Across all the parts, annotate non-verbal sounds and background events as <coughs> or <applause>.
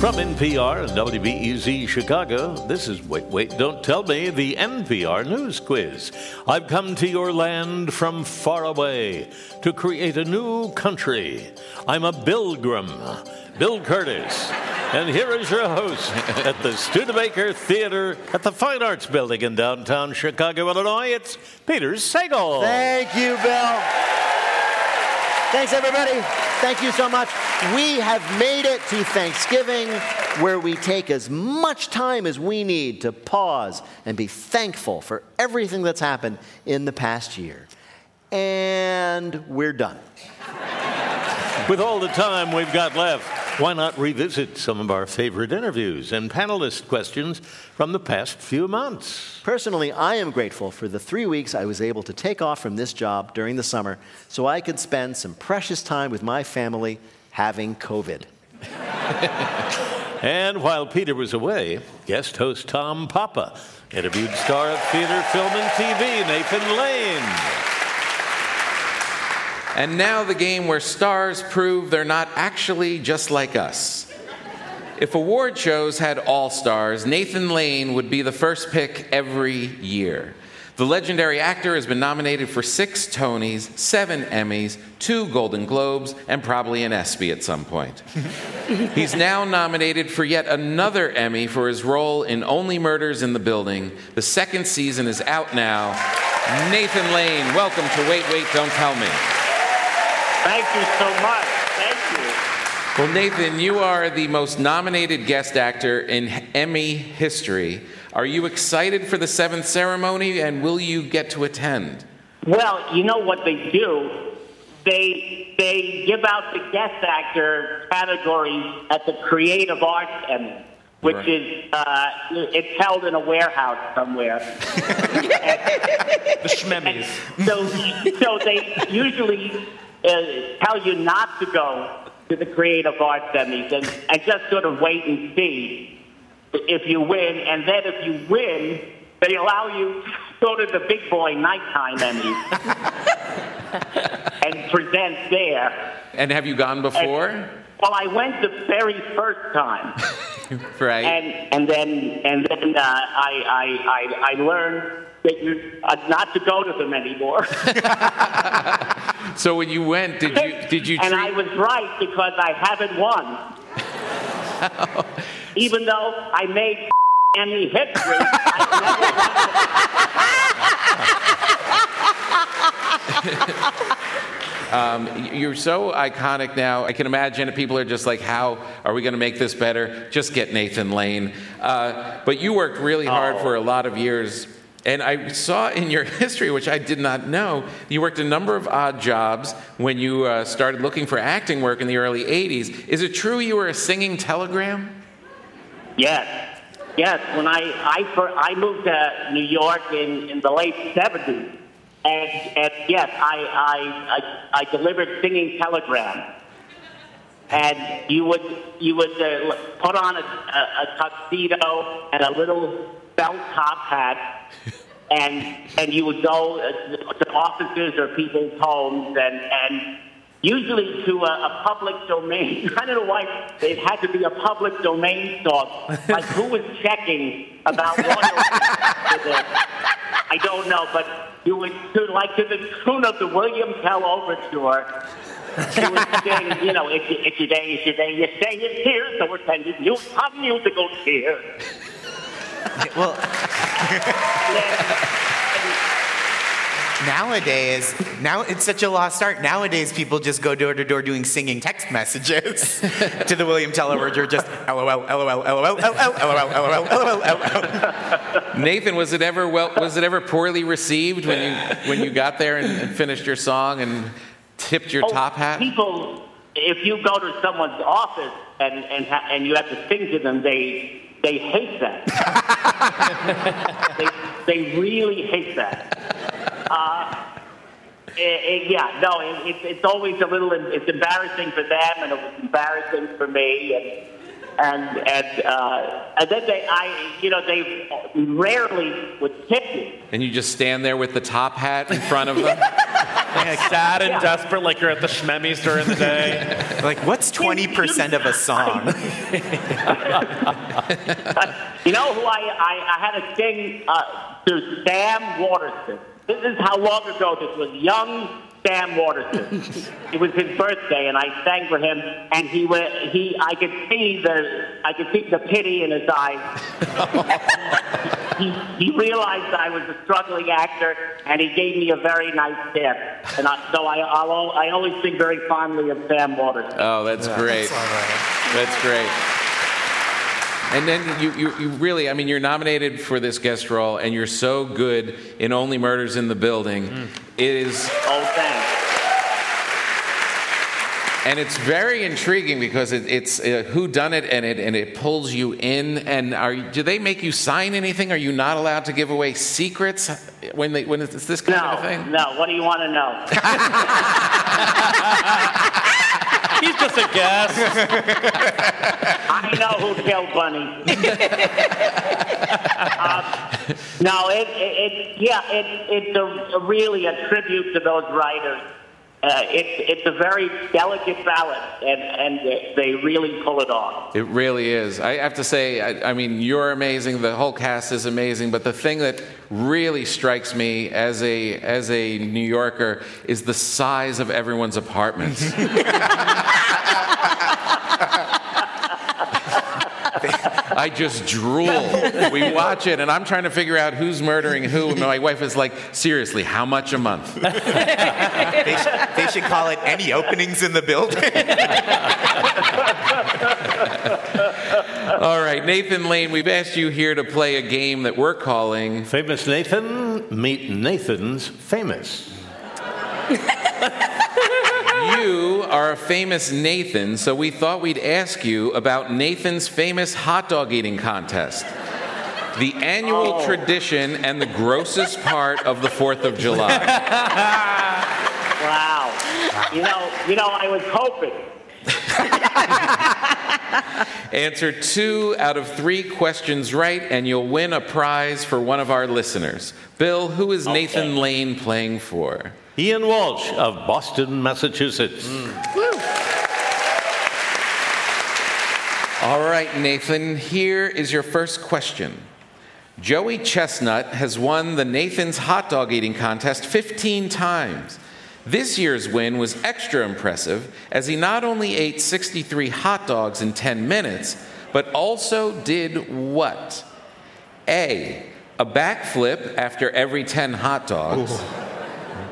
From NPR and WBEZ Chicago, this is Wait, Wait, Don't Tell Me, the NPR News Quiz. I've come to your land from far away to create a new country. I'm a Bilgrim, Bill Kurtis. And here is your host at the Studebaker Theater at the Fine Arts Building in downtown Chicago, Illinois. It's Peter Sagal. Thank you, Bill. Thanks, everybody. Thank you so much. We have made it to Thanksgiving, where we take as much time as we need to pause and be thankful for everything that's happened in the past year. And we're done. With all the time we've got left, why not revisit some of our favorite interviews and panelist questions from the past few months? Personally, I am grateful for the three weeks I was able to take off from this job during the summer so I could spend some precious time with my family having COVID. <laughs> and while Peter was away, guest host Tom Papa interviewed star of theater, film, and TV Nathan Lane. And now the game where stars prove they're not actually just like us. If award shows had all stars, Nathan Lane would be the first pick every year. The legendary actor has been nominated for six Tonys, seven Emmys, two Golden Globes, and probably an ESPY at some point. He's now nominated for yet another Emmy for his role in Only Murders in the Building. The second season is out now. Nathan Lane, welcome to Wait, Wait, Don't Tell Me. Thank you so much. Thank you. Well, Nathan, you are the most nominated guest actor in Emmy history. Are you excited for the seventh ceremony and will you get to attend? Well, you know what they do? They, they give out the guest actor categories at the Creative Arts Emmy which right. is uh, it's held in a warehouse somewhere. <laughs> the Schmemmies. So, so they usually tell you not to go to the creative arts Emmys and, and just sort of wait and see if you win. And then if you win, they allow you to go to the big boy nighttime Emmys <laughs> and present there. And have you gone before? And, well, I went the very first time. <laughs> right. And and then and then uh, I, I I I learned that you uh, not to go to them anymore. <laughs> so when you went, did you <laughs> did you? and I was right because I haven't won. <laughs> Even though I made Emmy history, Um, you're so iconic now. I can imagine people are just like, how are we going to make this better? Just get Nathan Lane. Uh, but you worked really hard oh. for a lot of years. And I saw in your <laughs> history, which I did not know, you worked a number of odd jobs when you uh, started looking for acting work in the early 80s. Is it true you were a singing telegram? Yes. Yes, when I, I, I moved to New York in, in the late 70s, and, and yes, I, I, I, I delivered singing telegrams. And you would, you would uh, put on a, a, a tuxedo and a little felt top hat, and, and you would go to offices or people's homes and, and usually to a, a, public domain. <laughs> I don't know why it had to be a public domain song. Like who was checking about <laughs> royalties? I don't know, but you would to like to the tune of the William Tell Overture. You would sing, you know, it's, it's your day, it's your day. You say it's here, so we're sending you some musical cheer. Well. Nowadays, now it's such a lost art. Nowadays, people just go door to door doing singing text messages to the William Tell Overture, just LOL, LOL, LOL, LOL, LOL, LOL, LOL. Nathan, was it ever well? Was it ever poorly received when you when you got there and, and finished your song and tipped your oh, top hat? People, if you go to someone's office and and and you have to sing to them, they they hate that. <laughs> they, they really hate that. Uh, it, it, yeah, no, it, it's always a little, it's embarrassing for them and it was embarrassing for me. And, and, and, uh, and then they, I, you know, they rarely would tip you. And you just stand there with the top hat in front of them? <laughs> like Sad and desperate, like you're at the Schmemmies during the day. <laughs> Like, what's 20% of a song? <laughs> You know who I, I, I had to sing uh, to Sam Waterston. This is how long ago this was. Young Sam Waterston. <laughs> it was his birthday, and I sang for him, and he went. He, I could see the, I could see the pity in his eyes. <laughs> he, he realized I was a struggling actor, and he gave me a very nice tip. And I, so I, I'll, al- I always think very fondly of Sam Waterston. Oh, that's great. That's all right. That's great. And then you, you, you really, I mean, you're nominated for this guest role, and you're so good in Only Murders in the Building. It is, Oh, thanks. and it's very intriguing because it, it's uh, who done it, and it and it pulls you in. And are do they make you sign anything? Are you not allowed to give away secrets when they when it's this kind No, of thing? no. What do you want to know? <laughs> He's just a guest. <laughs> I know who killed Bunny. um, <laughs> no, it, it, it yeah, it, it's a really a tribute to those writers. Uh, it's it's a very delicate balance, and and they- they really pull it off. It really is. I have to say, I, I mean, you're amazing. The whole cast is amazing. But the thing that really strikes me as a as a New Yorker is the size of everyone's apartments. <laughs> I just drool. <laughs> We watch it, and I'm trying to figure out who's murdering who. And my wife is like, "Seriously, how much a month?" <laughs> They, sh- they should call it any openings in the building. <laughs> All right, Nathan Lane, we've asked you here to play a game that we're calling Famous Nathan, meet Nathan's famous. You are a famous Nathan, so we thought we'd ask you about Nathan's famous hot dog eating contest. The annual Oh. tradition and the grossest part of the 4th of July. <laughs> Wow. You know, you know, I was hoping. <laughs> <laughs> Answer two out of three questions right, and you'll win a prize for one of our listeners. Bill, who is Nathan Lane playing for? Ian Walsh of Boston, Massachusetts. Hmm. All right, Nathan, here is your first question. Joey Chestnut has won the Nathan's hot dog eating contest 15 times. This year's win was extra impressive as he not only ate 63 hot dogs in 10 minutes, but also did what? A. A backflip after every 10 hot dogs.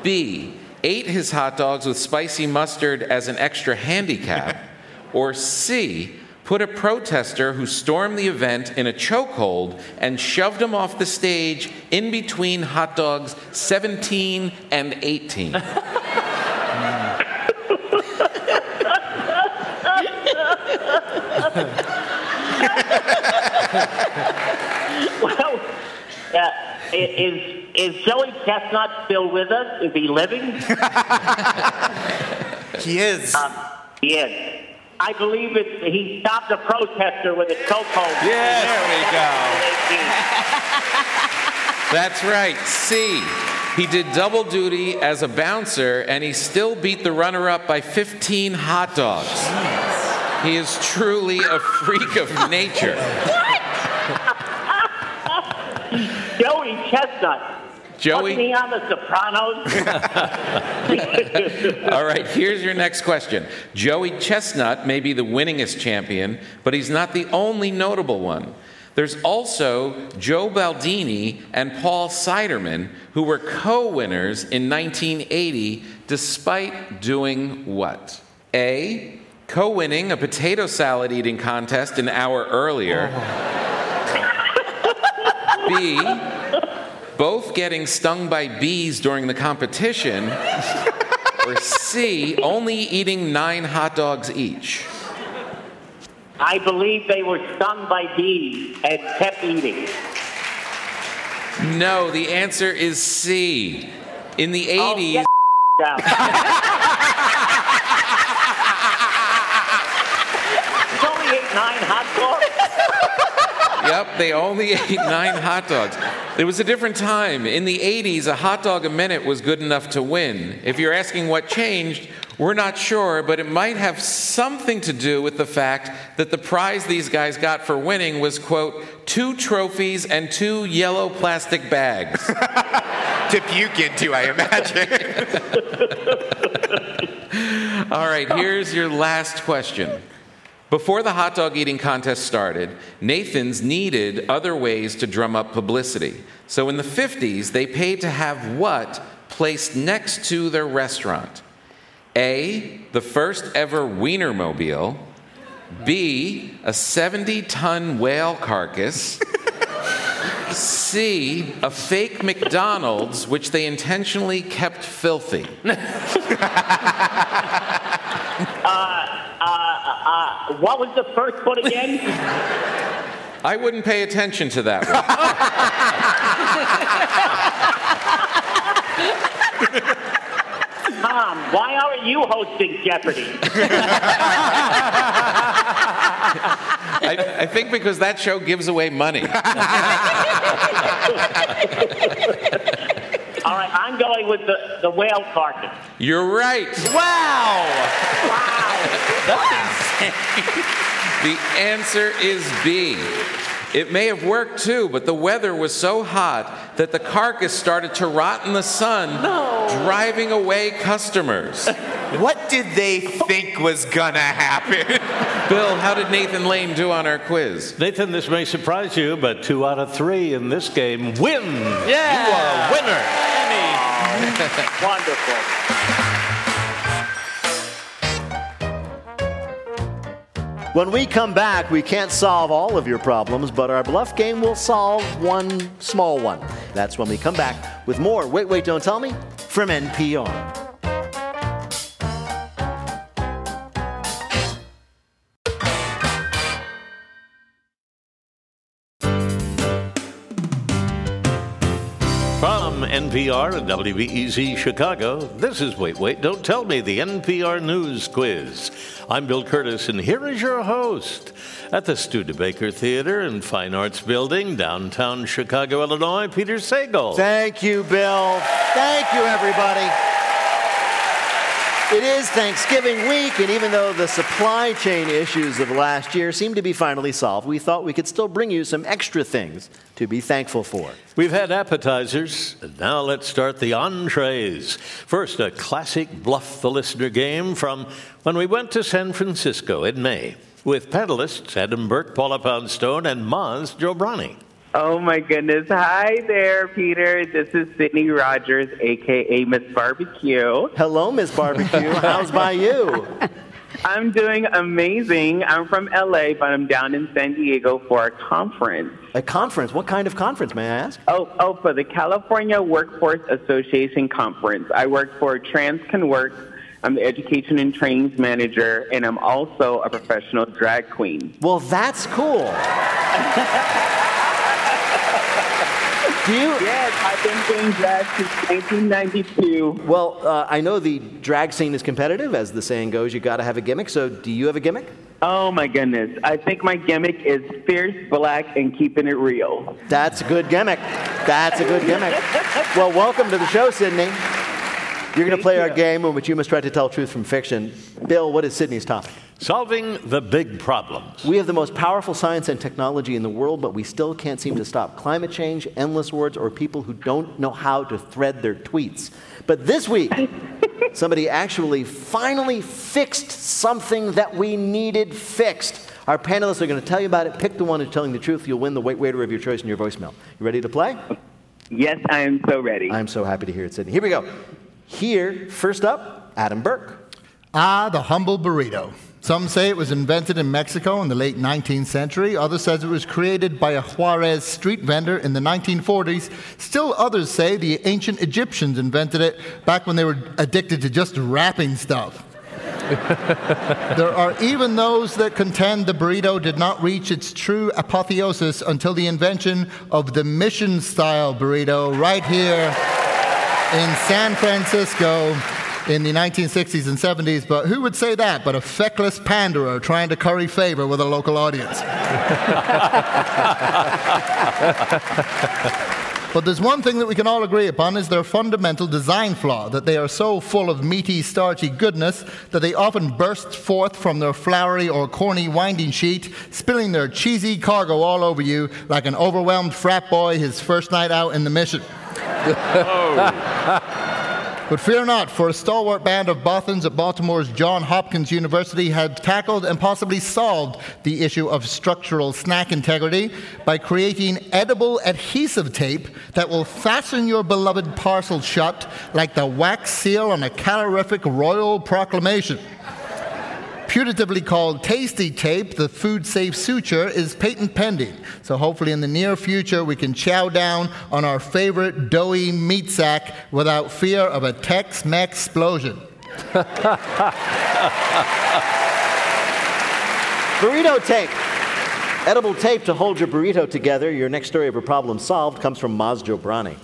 B. Ate his hot dogs with spicy mustard as an extra handicap. or C. Put a protester who stormed the event in a chokehold and shoved him off the stage in between hot dogs 17 and 18. Well, uh, is is Joey Chestnut still with us? Is he living? <laughs> he is. Um, he is. I believe it, he stopped a protester with a chokehold. Yeah, there we go. <laughs> That's right, C. He did double duty as a bouncer and he still beat the runner up by 15 hot dogs. He is truly a freak of <laughs> nature. What? <laughs> Joey Chestnut. Joey- Wasn't he on The Sopranos? <laughs> All right, here's your next question. Joey Chestnut may be the winningest champion, but he's not the only notable one. There's also Joe Baldini and Paul Siderman, who were co winners in 1980, despite doing what? A. Co winning a potato salad eating contest an hour earlier. <laughs> B. Both getting stung by bees during the competition. or C. Only eating nine hot dogs each. I believe they were stung by bees and kept eating. No, the answer is C. In the 80s, Oh, down. Only ate nine hot dogs. yep, they only <laughs> ate nine hot dogs. It was a different time. In the 80s, a hot dog a minute was good enough to win. If you're asking what changed, we're not sure, but it might have something to do with the fact that the prize these guys got for winning was, quote, two trophies and two yellow plastic bags. <laughs> to puke into, I imagine. <laughs> All right, here's your last question. Before the hot dog eating contest started, Nathan's needed other ways to drum up publicity. So in the 50s, they paid to have what placed next to their restaurant? A, the first ever Wienermobile. B, a 70 ton whale carcass. C, a fake McDonald's, which they intentionally kept filthy. <laughs> What was the first one again? <laughs> I wouldn't pay attention to that one. <laughs> Tom, why aren't you hosting Jeopardy? <laughs> I, I think because that show gives away money. All right, I'm going with the, the whale carcass. You're right. Wow. Wow! <laughs> The answer is B. It may have worked too, but the weather was so hot that the carcass started to rot in the sun, driving away customers. <laughs> what did they think was gonna happen? <laughs> Bill, how did Nathan Lane do on our quiz? Nathan, this may surprise you, but two out of three in this game win. Yeah. You are a winner. <laughs> Wonderful. When we come back, we can't solve all of your problems, but our bluff game will solve one small one. That's when we come back with more Wait, Wait, Don't Tell Me from NPR. NPR and WBEZ Chicago, this is Wait, Wait, Don't Tell Me, the NPR News Quiz. I'm Bill Kurtis, and here is your host at the Studebaker Theater and Fine Arts Building, downtown Chicago, Illinois, Peter Sagal. Thank you, Bill. Thank you, everybody. It is Thanksgiving week, and even though the supply chain issues of last year seem to be finally solved, we thought we could still bring you some extra things to be thankful for. We've had appetizers, and now let's start the entrees. First, a classic Bluff the Listener game from when we went to San Francisco in May with panelists Adam Burke, Paula Poundstone, and Maz Jobrani. Oh my goodness. Hi there, Peter. This is Sydney Rogers, aka Miss Barbecue. Hello, Miss Barbecue. How's by you? <laughs> I'm doing amazing. I'm from LA, but I'm down in San Diego for a conference. A conference? What kind of conference, may I ask? Oh, oh, for the California Workforce Association conference. I work for Trans Can Work. I'm the education and trainings manager, and I'm also a professional drag queen. Well, that's cool. <laughs> Do you? Yes, I've been doing drag since 1992. Well, uh, I know the drag scene is competitive, as the saying goes. You got to have a gimmick. So, do you have a gimmick? Oh my goodness. I think my gimmick is fierce, black, and keeping it real. That's a good gimmick. That's a good gimmick. well, welcome to the show, Sydney. You're going to play our game in which you must try to tell truth from fiction. Bill, what is Sydney's topic? Solving the big problems. We have the most powerful science and technology in the world, but we still can't seem to stop climate change, endless wars, or people who don't know how to thread their tweets. But this week, <laughs> somebody actually finally fixed something that we needed fixed. Our panelists are going to tell you about it. Pick the one who's telling the truth. You'll win the wait waiter of your choice in your voicemail. You ready to play? Yes, I am so ready. I'm so happy to hear it, Sydney. Here we go. Here, first up, Adam Burke. Ah, the humble burrito. Some say it was invented in Mexico in the late 19th century. Others says it was created by a Juarez street vendor in the 1940s. Still others say the ancient Egyptians invented it back when they were addicted to just wrapping stuff. <laughs> there are even those that contend the burrito did not reach its true apotheosis until the invention of the mission style burrito right here in San Francisco in the 1960s and 70s. But who would say that but a feckless panderer trying to curry favor with a local audience? <laughs> But there's one thing that we can all agree upon is their fundamental design flaw that they are so full of meaty, starchy goodness that they often burst forth from their flowery or corny winding sheet, spilling their cheesy cargo all over you like an overwhelmed frat boy his first night out in the mission. <laughs> Oh. But fear not, for a stalwart band of Bothans at Baltimore's Johns Hopkins University had tackled and possibly solved the issue of structural snack integrity by creating edible adhesive tape that will fasten your beloved parcel shut like the wax seal on a calorific royal proclamation. Putatively called Tasty Tape, the food safe suture is patent pending. So hopefully in the near future we can chow down on our favorite doughy meat sack without fear of a Tex Mex explosion. <laughs> Burrito tape. Edible tape to hold your burrito together. Your next story of a problem solved comes from Maz Jobrani.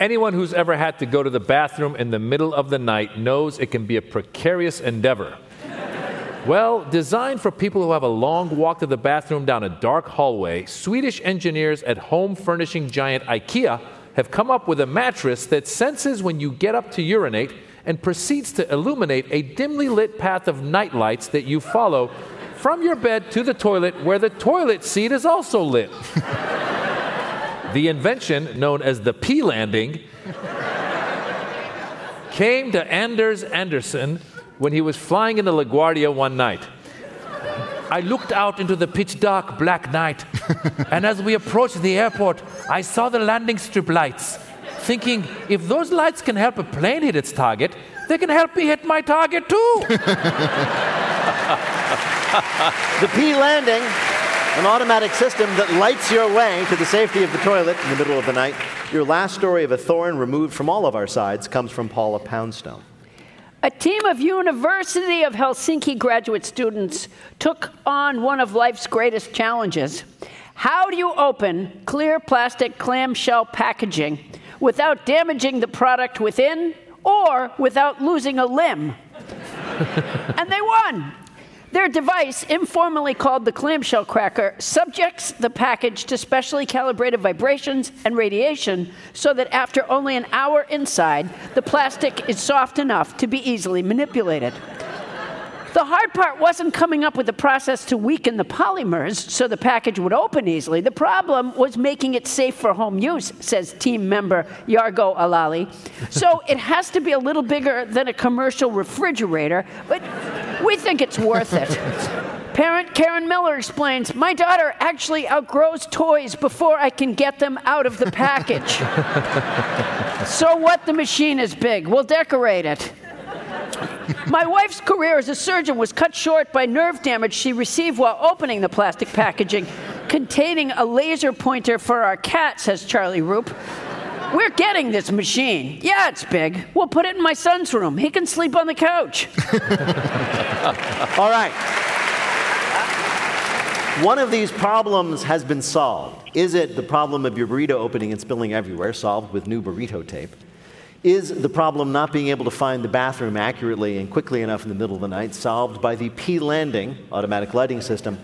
Anyone who's ever had to go to the bathroom in the middle of the night knows it can be a precarious endeavor. Well, designed for people who have a long walk to the bathroom down a dark hallway, Swedish engineers at home furnishing giant IKEA have come up with a mattress that senses when you get up to urinate and proceeds to illuminate a dimly lit path of nightlights that you follow from your bed to the toilet, where the toilet seat is also lit. the invention, known as the P landing, came to Anders Anderson when he was flying in the LaGuardia one night. I looked out into the pitch dark black night, and as we approached the airport, I saw the landing strip lights, thinking if those lights can help a plane hit its target, they can help me hit my target too. <laughs> The P landing, an automatic system that lights your way to the safety of the toilet in the middle of the night. Your last story of a thorn removed from all of our sides comes from Paula Poundstone. A team of University of Helsinki graduate students took on one of life's greatest challenges. How do you open clear plastic clamshell packaging without damaging the product within or without losing a limb? <laughs> and they won. Their device, informally called the clamshell cracker, subjects the package to specially calibrated vibrations and radiation so that after only an hour inside, the plastic is soft enough to be easily manipulated. The hard part wasn't coming up with a process to weaken the polymers so the package would open easily. The problem was making it safe for home use, says team member Yargo Alali. So <laughs> it has to be a little bigger than a commercial refrigerator, but we think it's worth it. <laughs> Parent Karen Miller explains My daughter actually outgrows toys before I can get them out of the package. <laughs> so what? The machine is big. We'll decorate it. My wife's career as a surgeon was cut short by nerve damage she received while opening the plastic packaging containing a laser pointer for our cat, says Charlie Roop. We're getting this machine. Yeah, it's big. We'll put it in my son's room. He can sleep on the couch. <laughs> All right. One of these problems has been solved. Is it the problem of your burrito opening and spilling everywhere, solved with new burrito tape? Is the problem not being able to find the bathroom accurately and quickly enough in the middle of the night solved by the P landing automatic lighting system?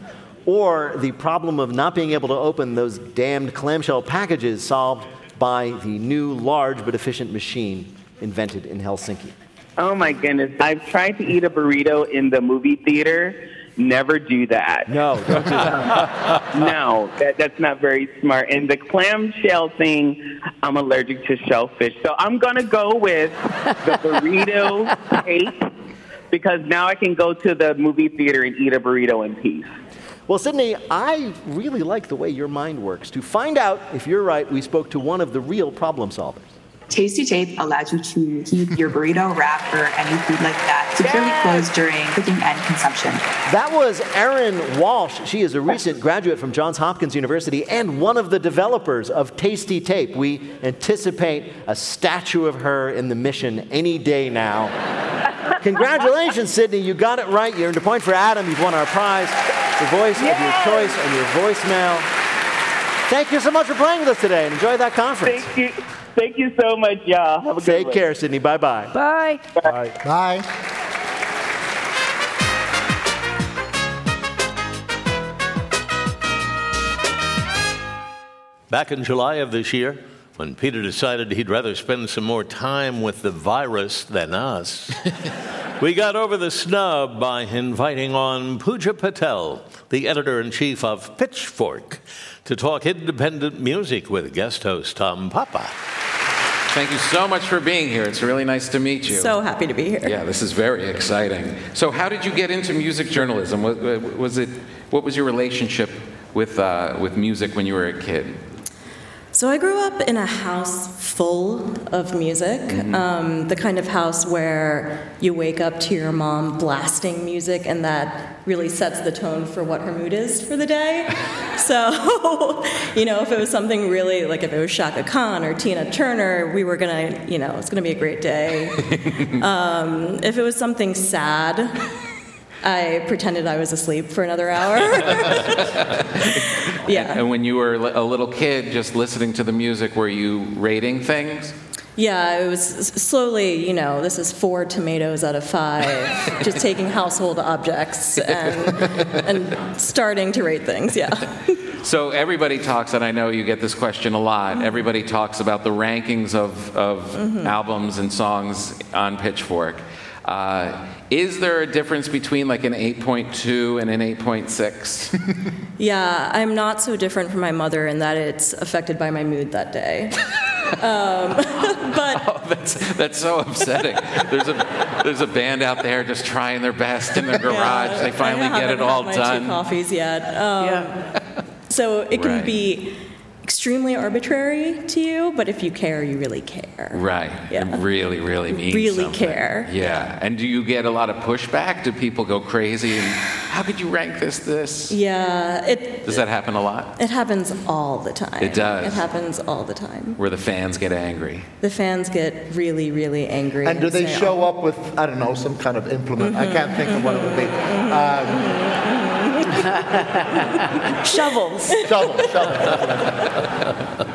Or the problem of not being able to open those damned clamshell packages solved by the new large but efficient machine invented in Helsinki? Oh my goodness. I've tried to eat a burrito in the movie theater. Never do that. No, don't do that. <laughs> no, that, that's not very smart. And the clamshell thing, I'm allergic to shellfish. So I'm going to go with the burrito tape because now I can go to the movie theater and eat a burrito in peace. Well, Sydney, I really like the way your mind works. To find out if you're right, we spoke to one of the real problem solvers. Tasty tape allows you to keep your burrito wrap or any food like that securely closed during cooking and consumption. That was Erin Walsh. She is a recent graduate from Johns Hopkins University and one of the developers of Tasty Tape. We anticipate a statue of her in the mission any day now. <laughs> Congratulations, Sydney. You got it right. You earned a point for Adam. You've won our prize, the voice of your choice and your voicemail. Thank you so much for playing with us today and enjoy that conference. Thank you. Thank you so much, y'all. Have a good day. Take one. care, Sydney. Bye bye. Bye. Bye. Bye. Back in July of this year, when Peter decided he'd rather spend some more time with the virus than us, <laughs> we got over the snub by inviting on Puja Patel, the editor in chief of Pitchfork, to talk independent music with guest host Tom Papa. Thank you so much for being here. It's really nice to meet you. So happy to be here. Yeah, this is very exciting. So, how did you get into music journalism? Was, was it what was your relationship with uh, with music when you were a kid? So I grew up in a house full of music, um, the kind of house where you wake up to your mom blasting music, and that really sets the tone for what her mood is for the day. <laughs> so, <laughs> you know, if it was something really like if it was Chaka Khan or Tina Turner, we were gonna, you know, it's gonna be a great day. <laughs> um, if it was something sad, I pretended I was asleep for another hour. <laughs> yeah. And when you were a little kid, just listening to the music, were you rating things? Yeah, it was slowly, you know, this is four tomatoes out of five, <laughs> just taking household objects and, and starting to rate things, yeah. So everybody talks, and I know you get this question a lot. Everybody talks about the rankings of, of Mhm. albums and songs on Pitchfork. Uh, is there a difference between like an 8.2 and an 8.6? <laughs> Yeah, I'm not so different from my mother in that it's affected by my mood that day. <laughs> Um, <laughs> but Oh, that's that's so upsetting. There's a there's a band out there just trying their best in their garage. Yeah, they finally I get it haven't all had my done. Two coffees yet. Um, So it can Right. be extremely arbitrary to you, but if you care, you really care. Right. Yeah. It really, really means Really something. care. Yeah. And do you get a lot of pushback? Do people go crazy and how could you rank this this? Yeah, it Does that happen a lot? it happens all the time. It does. It happens all the time. Where the fans get angry. The fans get really, really angry. And do they say, show up with, I don't know, some kind of implement? I can't think of what it would be. Um, <laughs> Shovels. Shovels, shovel.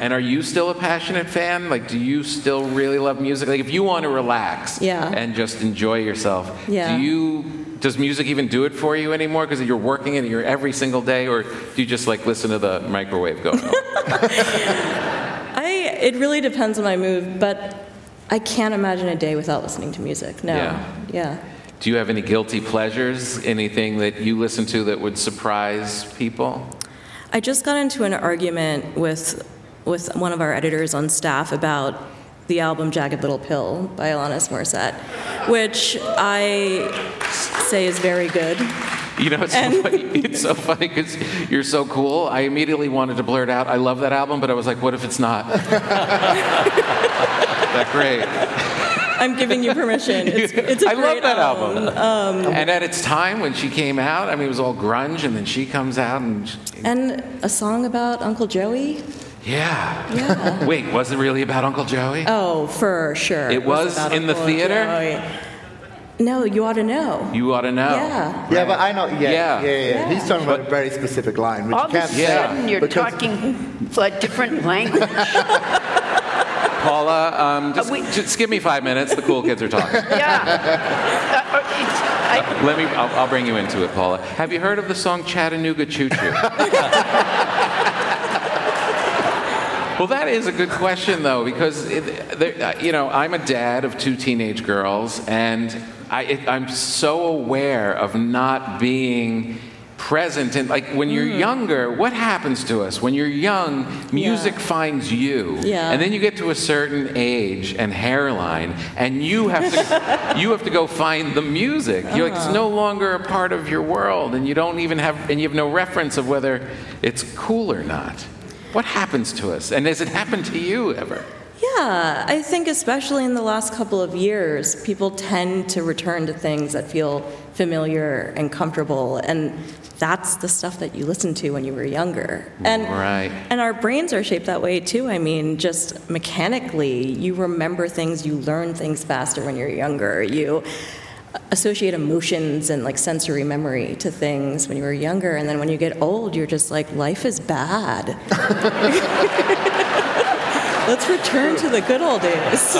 And are you still a passionate fan? Like, do you still really love music? Like, if you want to relax Yeah. and just enjoy yourself, Yeah. do you? Does music even do it for you anymore? Because you're working and you're every single day, or do you just like listen to the microwave go? <laughs> I it really depends on my mood, but I can't imagine a day without listening to music. No. Yeah. Yeah. Do you have any guilty pleasures? Anything that you listen to that would surprise people? I just got into an argument with with one of our editors on staff about the album Jagged Little Pill by Alanis Morissette, which I say is very good. You know, it's so funny. <laughs> It's so funny because you're so cool. I immediately wanted to blurt out, "I love that album," but I was like, "What if it's not <laughs> that great?" I'm giving you permission. It's, it's a I love great that album. Um, and at its time when she came out, I mean, it was all grunge, and then she comes out and and a song about Uncle Joey. yeah. Yeah. Wait, was it really about Uncle Joey? Oh, for sure. It was about in the Uncle theater? Joey. No, you ought to know. You ought to know. Yeah. Yeah, but I know. Yeah, Yeah. yeah, yeah. Yeah. He's talking about a very specific line, which All you of a can't say. sudden, you're because- talking a different language. <laughs> Paula, um, just, Uh, we- just give me five minutes. The cool kids are talking. <laughs> yeah. Uh, uh, I, Let me. I'll, I'll bring you into it, Paula. Have you heard of the song Chattanooga Choo Choo? <laughs> Well, that is a good question, though, because it, uh, you know I'm a dad of two teenage girls, and I, it, I'm so aware of not being present. And like when you're hmm. younger, what happens to us? When you're young, music finds you, Yeah. and then you get to a certain age and hairline, and you have to <laughs> you have to go find the music. You're like it's uh-huh. no longer a part of your world, and you don't even have and you have no reference of whether it's cool or not. What happens to us? And has it happened to you ever? Yeah, I think especially in the last couple of years, people tend to return to things that feel familiar and comfortable, and that's the stuff that you listened to when you were younger. And Right. and our brains are shaped that way too. I mean, just mechanically, you remember things, you learn things faster when you're younger. You associate emotions and like sensory memory to things when you were younger, and then when you get old, you're just like, life is bad. <laughs> Let's return to the good old days.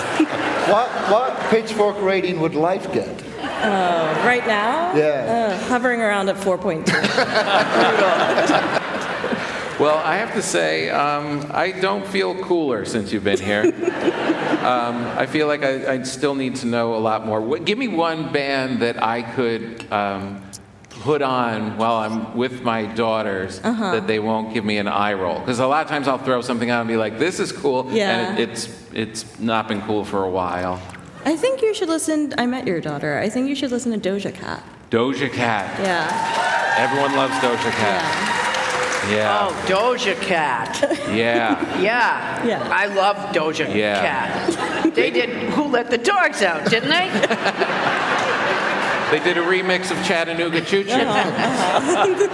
What, what pitchfork rating would life get? Uh, right now, Yeah. uh, hovering around at 4.2. <laughs> Well, I have to say, um, I don't feel cooler since you've been here. <laughs> um, I feel like I, I, still need to know a lot more. What, give me one band that I could um, put on while I'm with my daughters Uh-huh. that they won't give me an eye roll. Because a lot of times I'll throw something on and be like, "This is cool," Yeah. and it, it's it's not been cool for a while. I think you should listen. I met your daughter. I think you should listen to Doja Cat. Doja Cat. Yeah. Everyone loves Doja Cat. Yeah. Oh, Doja Cat. Yeah. <laughs> Yeah. Yeah. I love Doja Yeah. Cat. They did Who Let the Dogs Out, didn't they? <laughs> They did a remix of Chattanooga Choo Choo. Uh-huh.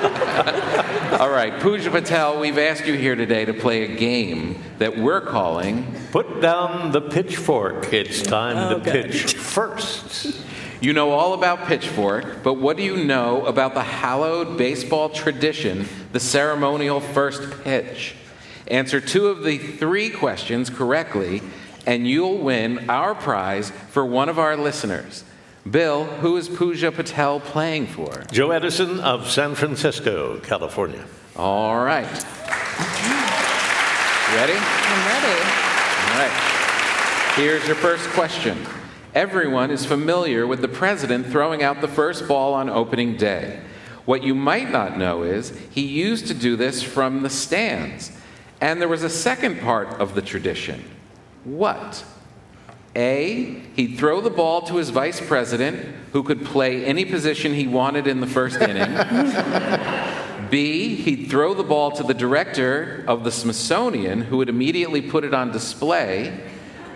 <laughs> All right, Puja Patel, we've asked you here today to play a game that we're calling Put down the pitchfork. It's time Oh, to pitch first. You know all about Pitchfork, but what do you know about the hallowed baseball tradition, the ceremonial first pitch? Answer two of the three questions correctly, and you'll win our prize for one of our listeners. Bill, who is Puja Patel playing for? Joe Edison of San Francisco, California. All right. Ready? I'm ready. All right. Here's your first question. Everyone is familiar with the president throwing out the first ball on opening day. What you might not know is he used to do this from the stands. And there was a second part of the tradition. What? A, he'd throw the ball to his vice president, who could play any position he wanted in the first inning. <laughs> B, he'd throw the ball to the director of the Smithsonian, who would immediately put it on display.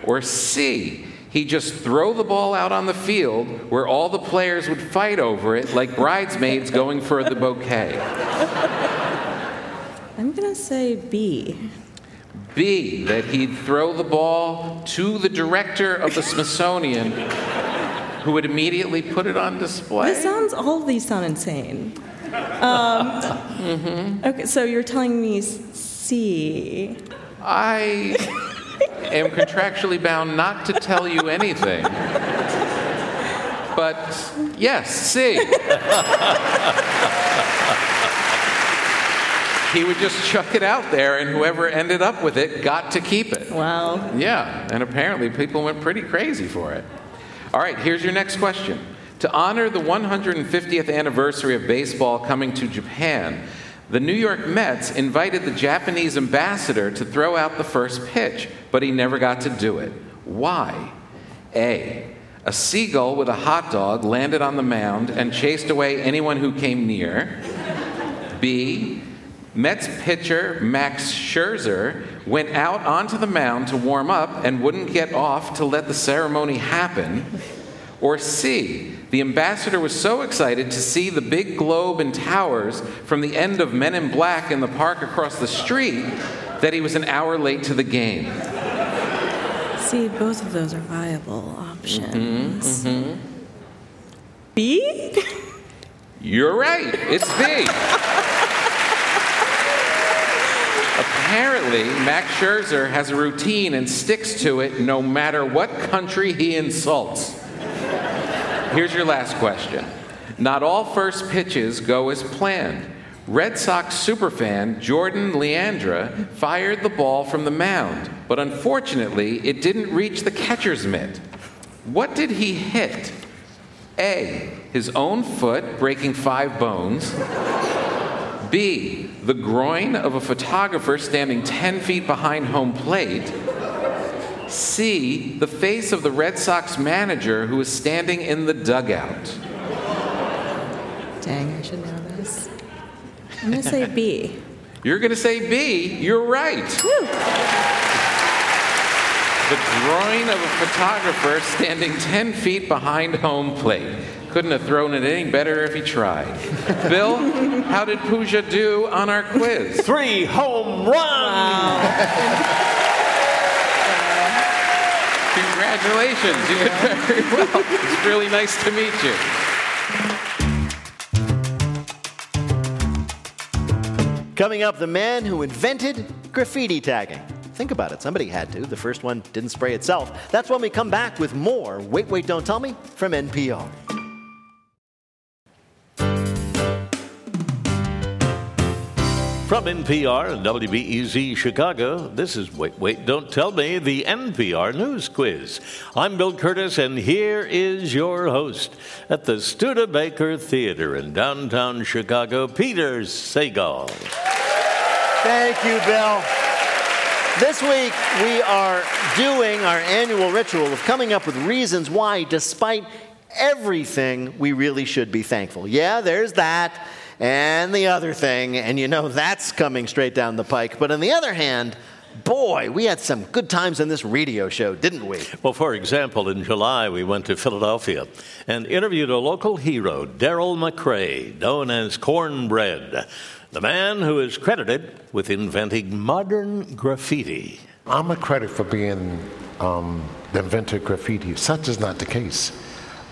Or C, he'd just throw the ball out on the field where all the players would fight over it like bridesmaids going for the bouquet. I'm gonna say B. B, that he'd throw the ball to the director of the Smithsonian, who would immediately put it on display. This sounds. All of these sound insane. Um, Okay, so you're telling me C. I am contractually bound not to tell you anything. But yes, C. <laughs> he would just chuck it out there, and whoever ended up with it got to keep it. Wow. Yeah, and apparently people went pretty crazy for it. All right, here's your next question. To honor the 150th anniversary of baseball coming to Japan, the New York Mets invited the Japanese ambassador to throw out the first pitch, but he never got to do it. Why? A. A seagull with a hot dog landed on the mound and chased away anyone who came near. B. Mets pitcher Max Scherzer went out onto the mound to warm up and wouldn't get off to let the ceremony happen. Or C. The ambassador was so excited to see the big globe and towers from the end of Men in Black in the park across the street that he was an hour late to the game. See, both of those are viable options. Mm-hmm. B? You're right. It's B. <laughs> Apparently, Max Scherzer has a routine and sticks to it no matter what country he insults. Here's your last question. Not all first pitches go as planned. Red Sox superfan Jordan Leandre fired the ball from the mound, but unfortunately, it didn't reach the catcher's mitt. What did he hit? A. His own foot, breaking five bones. B. The groin of a photographer standing 10 feet behind home plate. C. The face of the Red Sox manager who is standing in the dugout. Dang, I should know this. I'm gonna say B. You're going to say B. You're right. The groin of a photographer standing 10 feet behind home plate. Couldn't have thrown it any better if he tried. <laughs> Bill, how did Puja do on our quiz? Three home runs! Congratulations, you did very well. It's really nice to meet you. Coming up, the man who invented graffiti tagging. Think about it, somebody had to. The first one didn't spray itself. That's when we come back with more Wait, Wait, Don't Tell Me from NPR. From NPR and WBEZ Chicago, this is Wait, Wait, Don't Tell Me, the NPR News Quiz. I'm Bill Kurtis, and here is your host at the Studebaker Theater in downtown Chicago, Peter Sagal. Thank you, Bill. This week, we are doing our annual ritual of coming up with reasons why, despite everything, we really should be thankful. Yeah, there's that and the other thing, and you know that's coming straight down the pike. But on the other hand, boy, we had some good times on this radio show, didn't we? Well, for example, in July, we went to Philadelphia and interviewed a local hero, Daryl McCray, known as Cornbread, the man who is credited with inventing modern graffiti. I'm a credit for being um, the inventor of graffiti. Such is not the case.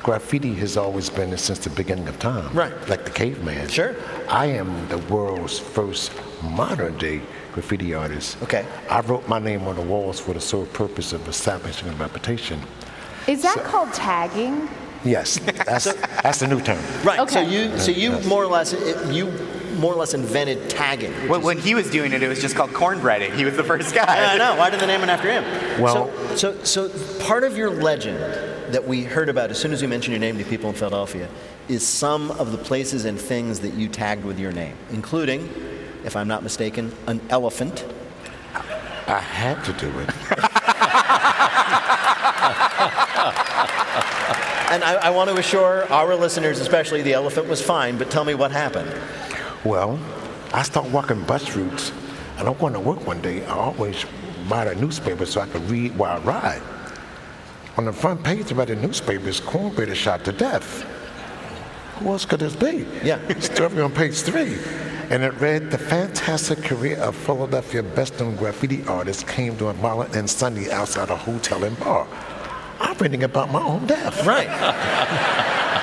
Graffiti has always been since the beginning of time. Right. Like the caveman. Sure. I am the world's first modern day graffiti artist. Okay. I wrote my name on the walls for the sole purpose of establishing a reputation. Is that called tagging? Yes, that's, that's the new term. Right. Okay. So you, so you more or less, you more or less invented tagging. which When, is- when he was doing it, it was just called cornbreading. He was the first guy. I know. Why did they name it after him? Well- so, so, so part of your legend that we heard about as soon as you mentioned your name to people in Philadelphia is some of the places and things that you tagged with your name, including, if I'm not mistaken, an elephant. I had to do it. And I, I want to assure our listeners, especially, the elephant was fine, but tell me what happened. Well, I start walking bus routes, and I'm going to work one day. I always buy a newspaper so I can read while I ride. On the front page of the newspaper is Cornbread is shot to death. Who else could this be? Yeah. <laughs> Story on page three. And it read, the fantastic career of Philadelphia best-known graffiti artist came to a violent and Sunday outside a hotel and bar. I'm reading about my own death. Right. <laughs>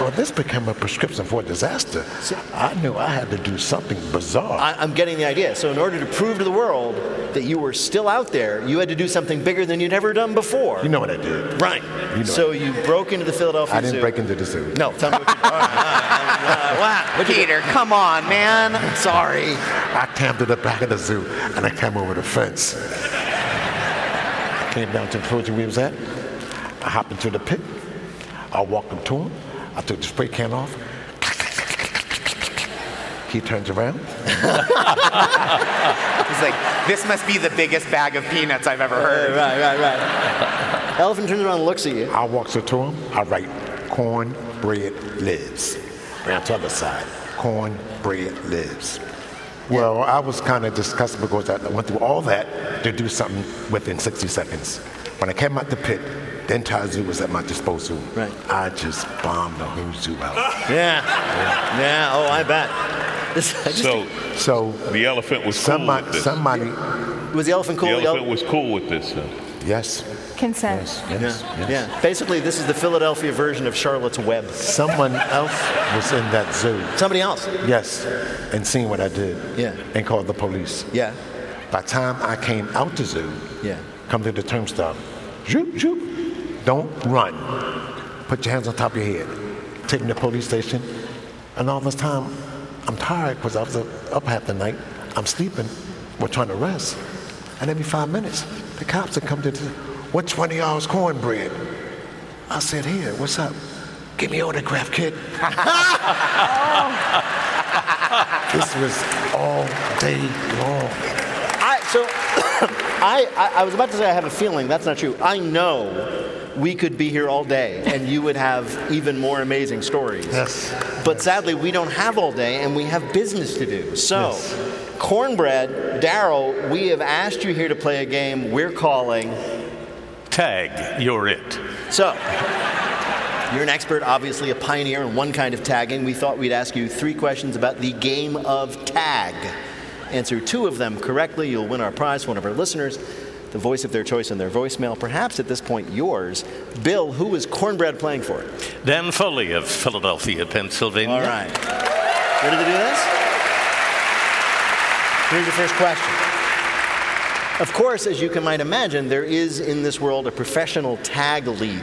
Well, this became a prescription for disaster. I knew I had to do something bizarre. I, I'm getting the idea. So, in order to prove to the world that you were still out there, you had to do something bigger than you'd ever done before. You know what I did. Right. You know so I you broke into the Philadelphia I didn't Zoo. break into the zoo. No, tell me what you did. <laughs> All right, all right, all right. What'd you do? Peter, come on, man. Sorry. I camped to the back of the zoo and I came over the fence. I came down to the enclosure we was at. I hopped into the pit. I walked up to him. I took the spray can off. He turns around. <laughs> He's like, this must be the biggest bag of peanuts I've ever heard. Right, right, right. Elephant turns around and looks at you. I walks up to him. I write, cornbread lives. Right on the other side, cornbread lives. Well, I was kind of disgusted because I went through all that to do something within 60 seconds. When I came out the pit, the entire zoo was at my disposal. Right. I just bombed the whole zoo out. Yeah. Yeah. Oh, I bet. <laughs> This, I just, So So the elephant was cool somebody, with this. somebody, was the elephant cool? the The elephant was cool with this. uh, yes, Consent. yes, yeah. yes. yeah. Basically, this is the Philadelphia version of Charlotte's Web. Someone else was in that zoo. Somebody else. Yes, and seen what I did. Yeah. And called the police. Yeah. By the time I came out the zoo, Yeah. come to the turnstile, zoop, zoop, don't run. Put your hands on top of your head. Take me to the police station. And all this time, I'm tired because I was up half the night. I'm sleeping. We're trying to rest. And every five minutes, the cops would come to the, which one of y'all is cornbread? I said, here, what's up? Give me autograph, kid. <laughs> this was all day long. I, so <coughs> I, I was about to say I have a feeling. That's not true. I know we could be here all day and you would have even more amazing stories. Yes. But sadly, we don't have all day and we have business to do. So, Cornbread, Daryl, we have asked you here to play a game we're calling. Tag, you're it. So, you're an expert, obviously a pioneer in one kind of tagging. We thought we'd ask you three questions about the game of tag. Answer two of them correctly, you'll win our prize one of our listeners, the voice of their choice in their voicemail. Perhaps at this point, yours. Bill, who is Cornbread playing for? Dan Foley of Philadelphia, Pennsylvania. All right. Ready to do this? Here's your first question. Of course, as you can might imagine, there is in this world a professional tag league.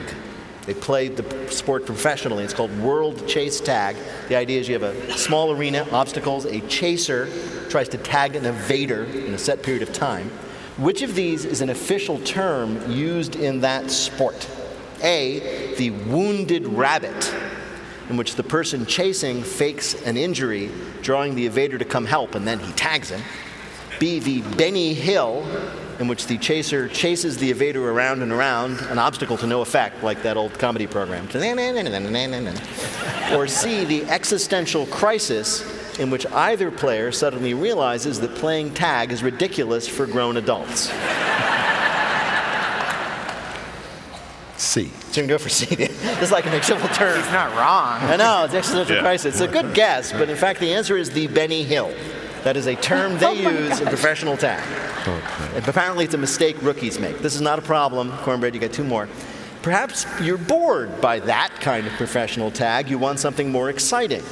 They play the sport professionally. It's called World Chase Tag. The idea is you have a small arena, obstacles, a chaser tries to tag an evader in a set period of time. Which of these is an official term used in that sport? A, the wounded rabbit, in which the person chasing fakes an injury, drawing the evader to come help, and then he tags him. B, the Benny Hill, in which the chaser chases the evader around and around, an obstacle to no effect, like that old comedy program. <laughs> Or C, the existential crisis, in which either player suddenly realizes that playing tag is ridiculous for grown adults. C. So you can go for C. <laughs> It's like an official term. He's not wrong. I know, it's existential Yeah. crisis. It's a good guess, but in fact, the answer is the Benny Hill. That is a term they <laughs> oh use in professional tag. And apparently, it's a mistake rookies make. This is not a problem. Cornbread, you got two more. Perhaps you're bored by that kind of professional tag. You want something more exciting.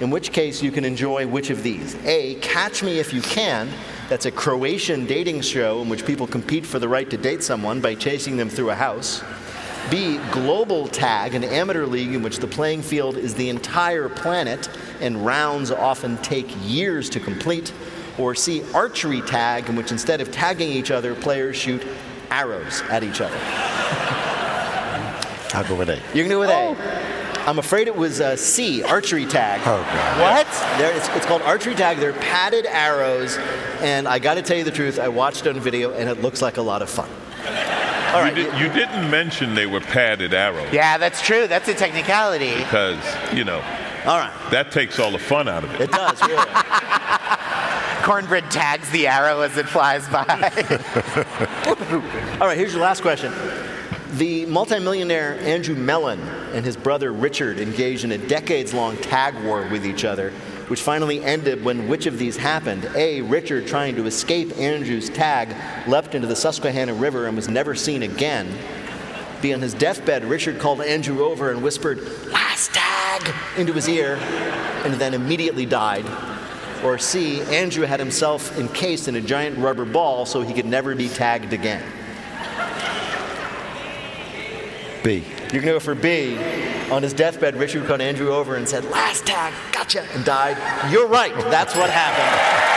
In which case, you can enjoy which of these? A, Catch Me If You Can. That's a Croatian dating show in which people compete for the right to date someone by chasing them through a house. B, Global Tag, an amateur league in which the playing field is the entire planet and rounds often take years to complete. Or C, Archery Tag, in which instead of tagging each other, players shoot arrows at each other. I'll go with A. You can do it with A. Oh. I'm afraid it was uh, C, archery tag. Oh, God. What? There, it's, it's called archery tag. They're padded arrows, and I got to tell you the truth. I watched it on video, and it looks like a lot of fun. All right. You, did, you didn't mention they were padded arrows Yeah, that's true. That's a technicality. because, you know, All right. that takes all the fun out of it. It does, really. <laughs> Cornbread tags the arrow as it flies by. <laughs> All right, here's your last question. The multimillionaire Andrew Mellon and his brother Richard engaged in a decades long tag war with each other, which finally ended when which of these happened? A. Richard, trying to escape Andrew's tag, leapt into the Susquehanna River and was never seen again. B. On his deathbed, Richard called Andrew over and whispered, Last tag! into his ear, and then immediately died. Or C. Andrew had himself encased in a giant rubber ball so he could never be tagged again. B. You can go for B. On his deathbed, Richard called Andrew over and said, Last tag, gotcha, and died. You're right, that's what happened.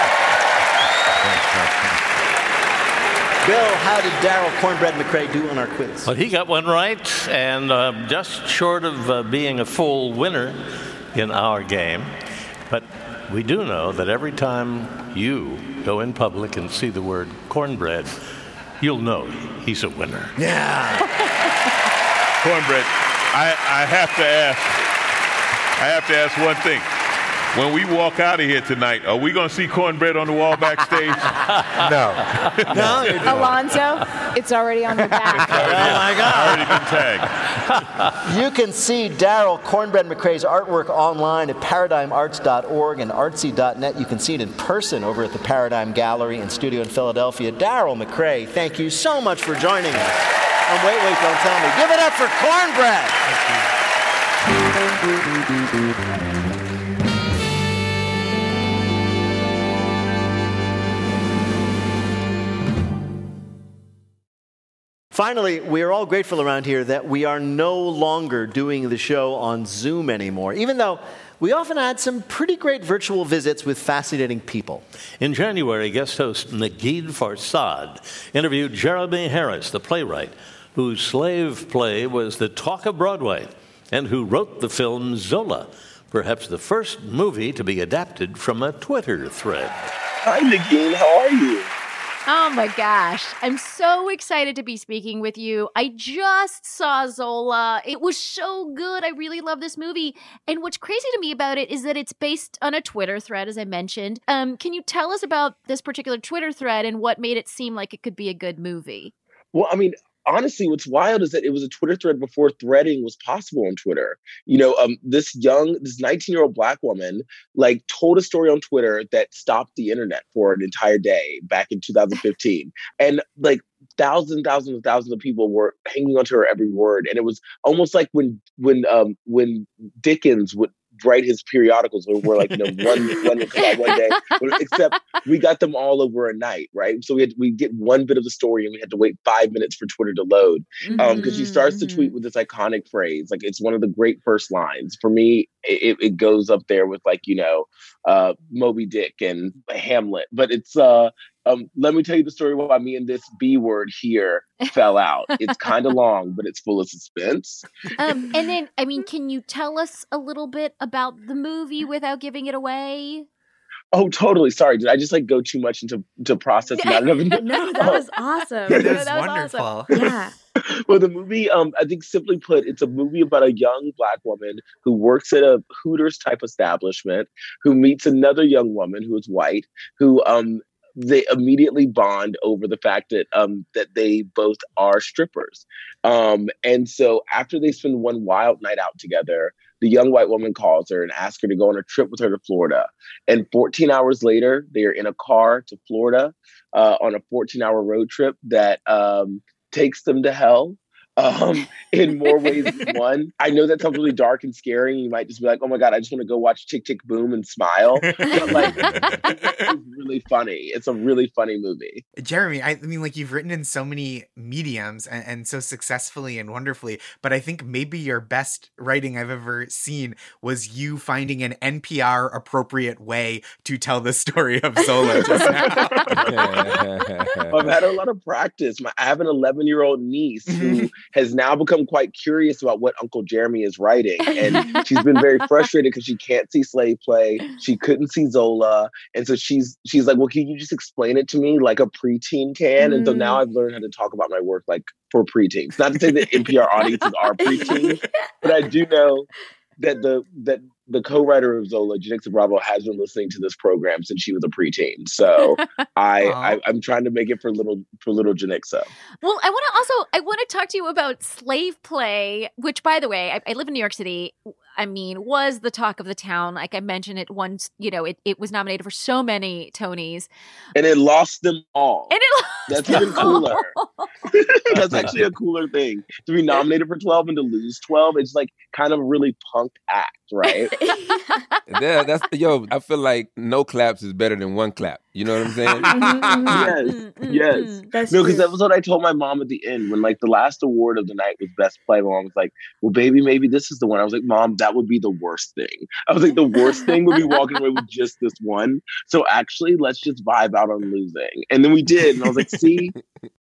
Bill, how did Daryl Cornbread McCray do on our quiz? Well, he got one right, and uh, just short of uh, being a full winner in our game. But we do know that every time you go in public and see the word cornbread, you'll know he's a winner. Yeah. Cornbread, I, I have to ask, I have to ask one thing. When we walk out of here tonight, are we going to see cornbread on the wall backstage? <laughs> No. No, you're Alonzo, it's already on the back. <laughs> Oh my God. Already been tagged. <laughs> You can see Daryl Cornbread McCray's artwork online at paradigmarts.org and artsy.net. You can see it in person over at the Paradigm Gallery and Studio in Philadelphia. Daryl McCray, thank you so much for joining us. And wait, wait, don't tell me. Give it up for Cornbread. Finally, we are all grateful around here that we are no longer doing the show on Zoom anymore, even though we often had some pretty great virtual visits with fascinating people. In January, guest host Negin Farsad interviewed Jeremy Harris, the playwright, whose slave play was the talk of Broadway and who wrote the film Zola, perhaps the first movie to be adapted from a Twitter thread. Hi, Negin. How are you? Oh my gosh. I'm so excited to be speaking with you. I just saw Zola. It was so good. I really love this movie. And what's crazy to me about it is that it's based on a Twitter thread, as I mentioned. Um, can you tell us about this particular Twitter thread and what made it seem like it could be a good movie? Well, I mean, honestly, what's wild is that it was a Twitter thread before threading was possible on Twitter. You know, um, this young, this 19 year old black woman, like, told a story on Twitter that stopped the internet for an entire day back in 2015. And, like, thousands, thousands, and thousands of people were hanging onto her every word. And it was almost like when, when, um, when Dickens would write his periodicals where we're like, you know, one <laughs> one would come out one day, but except we got them all over a night, right? So we had we get one bit of the story and we had to wait five minutes for Twitter to load because um, she starts to tweet with this iconic phrase, like it's one of the great first lines. For me, it, it goes up there with like you know, uh, Moby Dick and Hamlet, but it's uh, um, let me tell you the story why me and this B word here <laughs> fell out. It's kind of long, but it's full of suspense. Um, and then, I mean, <laughs> can you tell us a little bit about the movie without giving it away? Oh, totally. Sorry, did I just like go too much into to process? <laughs> Not no, that was awesome. That No, was wonderful. awesome. Yeah. <laughs> well, the movie, um, I think simply put, it's a movie about a young black woman who works at a Hooters type establishment, who meets another young woman who is white, who um they immediately bond over the fact that um that they both are strippers. Um, and so after they spend one wild night out together, the young white woman calls her and asks her to go on a trip with her to Florida. And 14 hours later, they are in a car to Florida uh, on a 14 hour road trip that um, takes them to hell um, <laughs> in more ways than <laughs> one. I know that sounds really dark and scary. You might just be like, oh my God, I just want to go watch Tick Tick Boom and smile. But like, <laughs> it's really funny. It's a really funny movie. Jeremy, I, I mean, like you've written in so many mediums and, and so successfully and wonderfully, but I think maybe your best writing I've ever seen was you finding an NPR appropriate way to tell the story of Zola just now. I've had a lot of practice. My, I have an 11 year old niece who has now become quite curious about what Uncle Jeremy is writing. And <laughs> she's been very frustrated because she can't see slave play. She couldn't see Zola. And so she's she's like, Well, can you just explain it to me like a preteen can? And so now mm. I've learned how to talk about my work like for preteens. Not to say that NPR audiences are preteens, but I do know that the that the co-writer of Zola, Janicza Bravo, has been listening to this program since she was a preteen. So <laughs> I, I I'm trying to make it for little for little Janicza. Well, I want to also I want to talk to you about slave play, which, by the way, I, I live in New York City. I mean, was the talk of the town. Like I mentioned it once, you know, it, it was nominated for so many Tonys. And it lost them all. And it That's even cooler. <laughs> <laughs> That's actually a cooler thing to be nominated for 12 and to lose 12. It's like kind of a really punk act, right? <laughs> yeah, that's yo. I feel like no claps is better than one clap. You know what I'm saying? Mm-hmm, mm-hmm. yes, mm-hmm, yes. That's no, because true. that was what I told my mom at the end when like the last award of the night was best play. My mom was like, "Well, baby, maybe this is the one." I was like, "Mom, that would be the worst thing." I was like, "The worst thing would be walking away with just this one." So actually, let's just vibe out on losing, and then we did, and I was like, "See,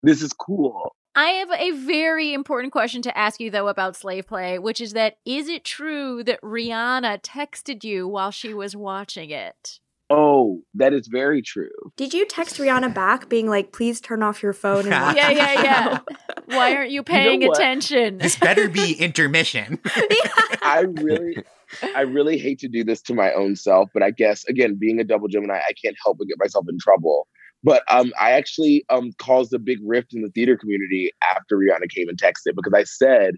this is cool." I have a very important question to ask you, though, about slave play, which is that is it true that Rihanna texted you while she was watching it? Oh, that is very true. Did you text Rihanna back being like, please turn off your phone and <laughs> watch yeah, the yeah, yeah. show?" <laughs> Why aren't you paying what? attention? this better be <laughs> intermission. I really, I really hate to do this to my own self, but I guess again, being a double Gemini, I can't help but get myself in trouble. But um, I actually um caused a big rift in the theater community after Rihanna came and texted because I said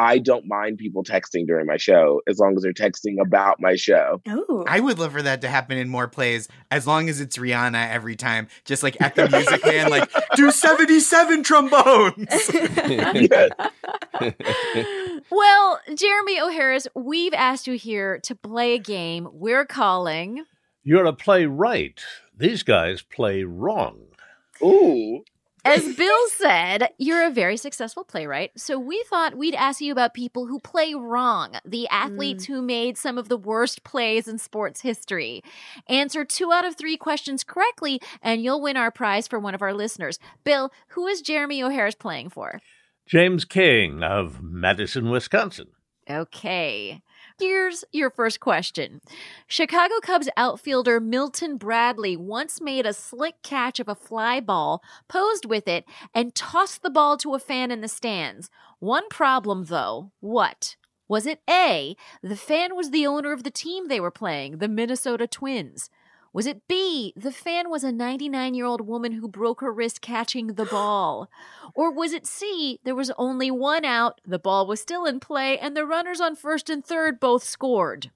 I don't mind people texting during my show as long as they're texting about my show. Oh. I would love for that to happen in more plays as long as it's Rihanna every time. Just like at the Music Man, like, <laughs> do 77 trombones. <laughs> <laughs> well, Jeremy O. Harris, we've asked you here to play a game we're calling. You're a playwright. These guys play wrong. Ooh. As Bill said, you're a very successful playwright, so we thought we'd ask you about people who play wrong, the athletes mm. who made some of the worst plays in sports history. Answer two out of three questions correctly, and you'll win our prize for one of our listeners. Bill, who is Jeremy O. Harris playing for? James King of Madison, Wisconsin. Okay. Here's your first question. Chicago Cubs outfielder Milton Bradley once made a slick catch of a fly ball, posed with it, and tossed the ball to a fan in the stands. One problem, though. What? Was it A, the fan was the owner of the team they were playing, the Minnesota Twins? Was it B, the fan was a 99 year old woman who broke her wrist catching the <gasps> ball? Or was it C, there was only one out, the ball was still in play, and the runners on first and third both scored?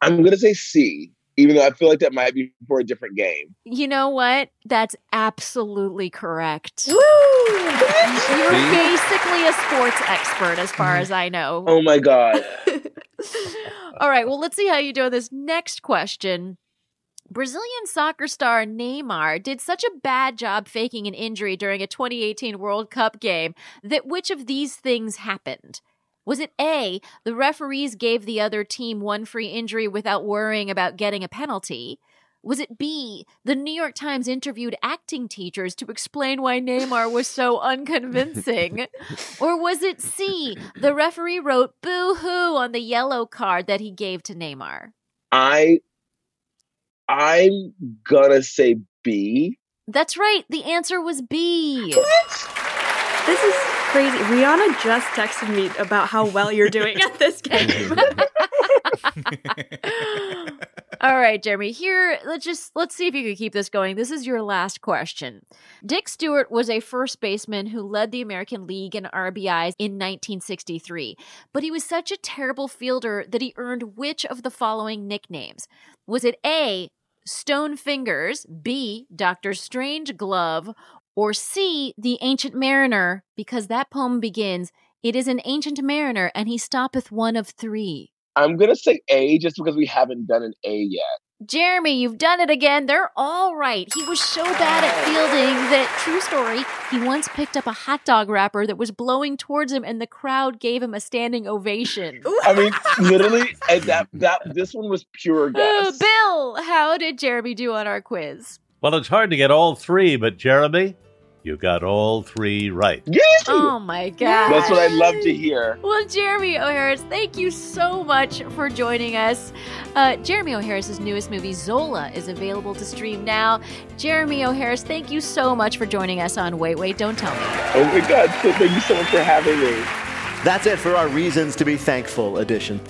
I'm gonna say C, even though I feel like that might be for a different game. You know what? That's absolutely correct. Woo! You're basically a sports expert, as far as I know. Oh my god. <laughs> All right, well, let's see how you do on this next question. Brazilian soccer star Neymar did such a bad job faking an injury during a 2018 World Cup game that which of these things happened? Was it A, the referees gave the other team one free injury without worrying about getting a penalty? Was it B, the New York Times interviewed acting teachers to explain why Neymar was so <laughs> unconvincing? or was it C, the referee wrote boo hoo on the yellow card that he gave to Neymar? I I'm gonna say B. That's right, the answer was B. This is crazy. Rihanna just texted me about how well you're doing at this <laughs> game. <laughs> All right, Jeremy. Here, let's just let's see if you can keep this going. This is your last question. Dick Stuart was a first baseman who led the American League in RBIs in 1963, but he was such a terrible fielder that he earned which of the following nicknames? Was it A, Stone Fingers, B, Doctor Strange Glove, or C, the Ancient Mariner, because that poem begins, It is an ancient mariner, and he stoppeth one of three. I'm gonna say A just because we haven't done an A yet. Jeremy, you've done it again. They're all right. He was so bad at fielding that, true story, he once picked up a hot dog wrapper that was blowing towards him, and the crowd gave him a standing ovation. I mean, literally, that that this one was pure uh, guess. Bill, how did Jeremy do on our quiz? Well, it's hard to get all three, but Jeremy, you got all three right. Oh my god. That's what I love to hear. Well, Jeremy O. Harris, thank you so much for joining us. Uh, Jeremy O. Harris's newest movie, Zola, is available to stream now. Jeremy O. Harris, thank you so much for joining us on Wait, Wait, Don't Tell Me. Oh my God! Thank you so much for having me. That's it for our Reasons to be Thankful edition.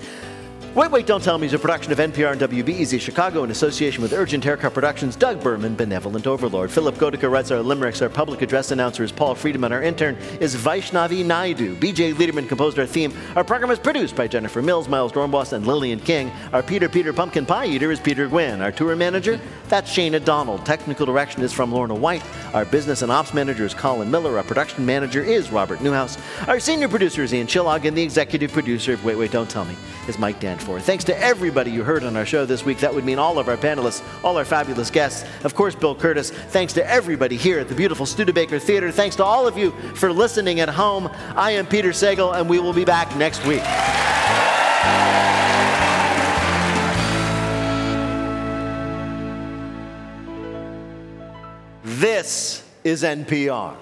Wait, Wait, Don't Tell Me is a production of NPR and WBEZ Chicago in association with Urgent Haircut Productions, Doug Berman, Benevolent Overlord. Philipp Goedicke writes our limericks. Our public address announcer is Paul Friedman. Our intern is Vaishnavi Naidu. BJ Leiderman composed our theme. Our program is produced by Jennifer Mills, Miles Doornbos, and Lillian King. Our Peter Peter Pumpkin Pie Eater is Peter Gwinn. Our tour manager, that's Shana Donald. Technical direction is from Lorna White. Our business and ops manager is Colin Miller. Our production manager is Robert Newhouse. Our senior producer is Ian Chillag, and the executive producer of Wait, Wait, Don't Tell Me is Mike Danforth. Thanks to everybody you heard on our show this week. That would mean all of our panelists, all our fabulous guests. Of course, Bill Kurtis. Thanks to everybody here at the beautiful Studebaker Theater. Thanks to all of you for listening at home. I am Peter Sagal, and we will be back next week. This is NPR.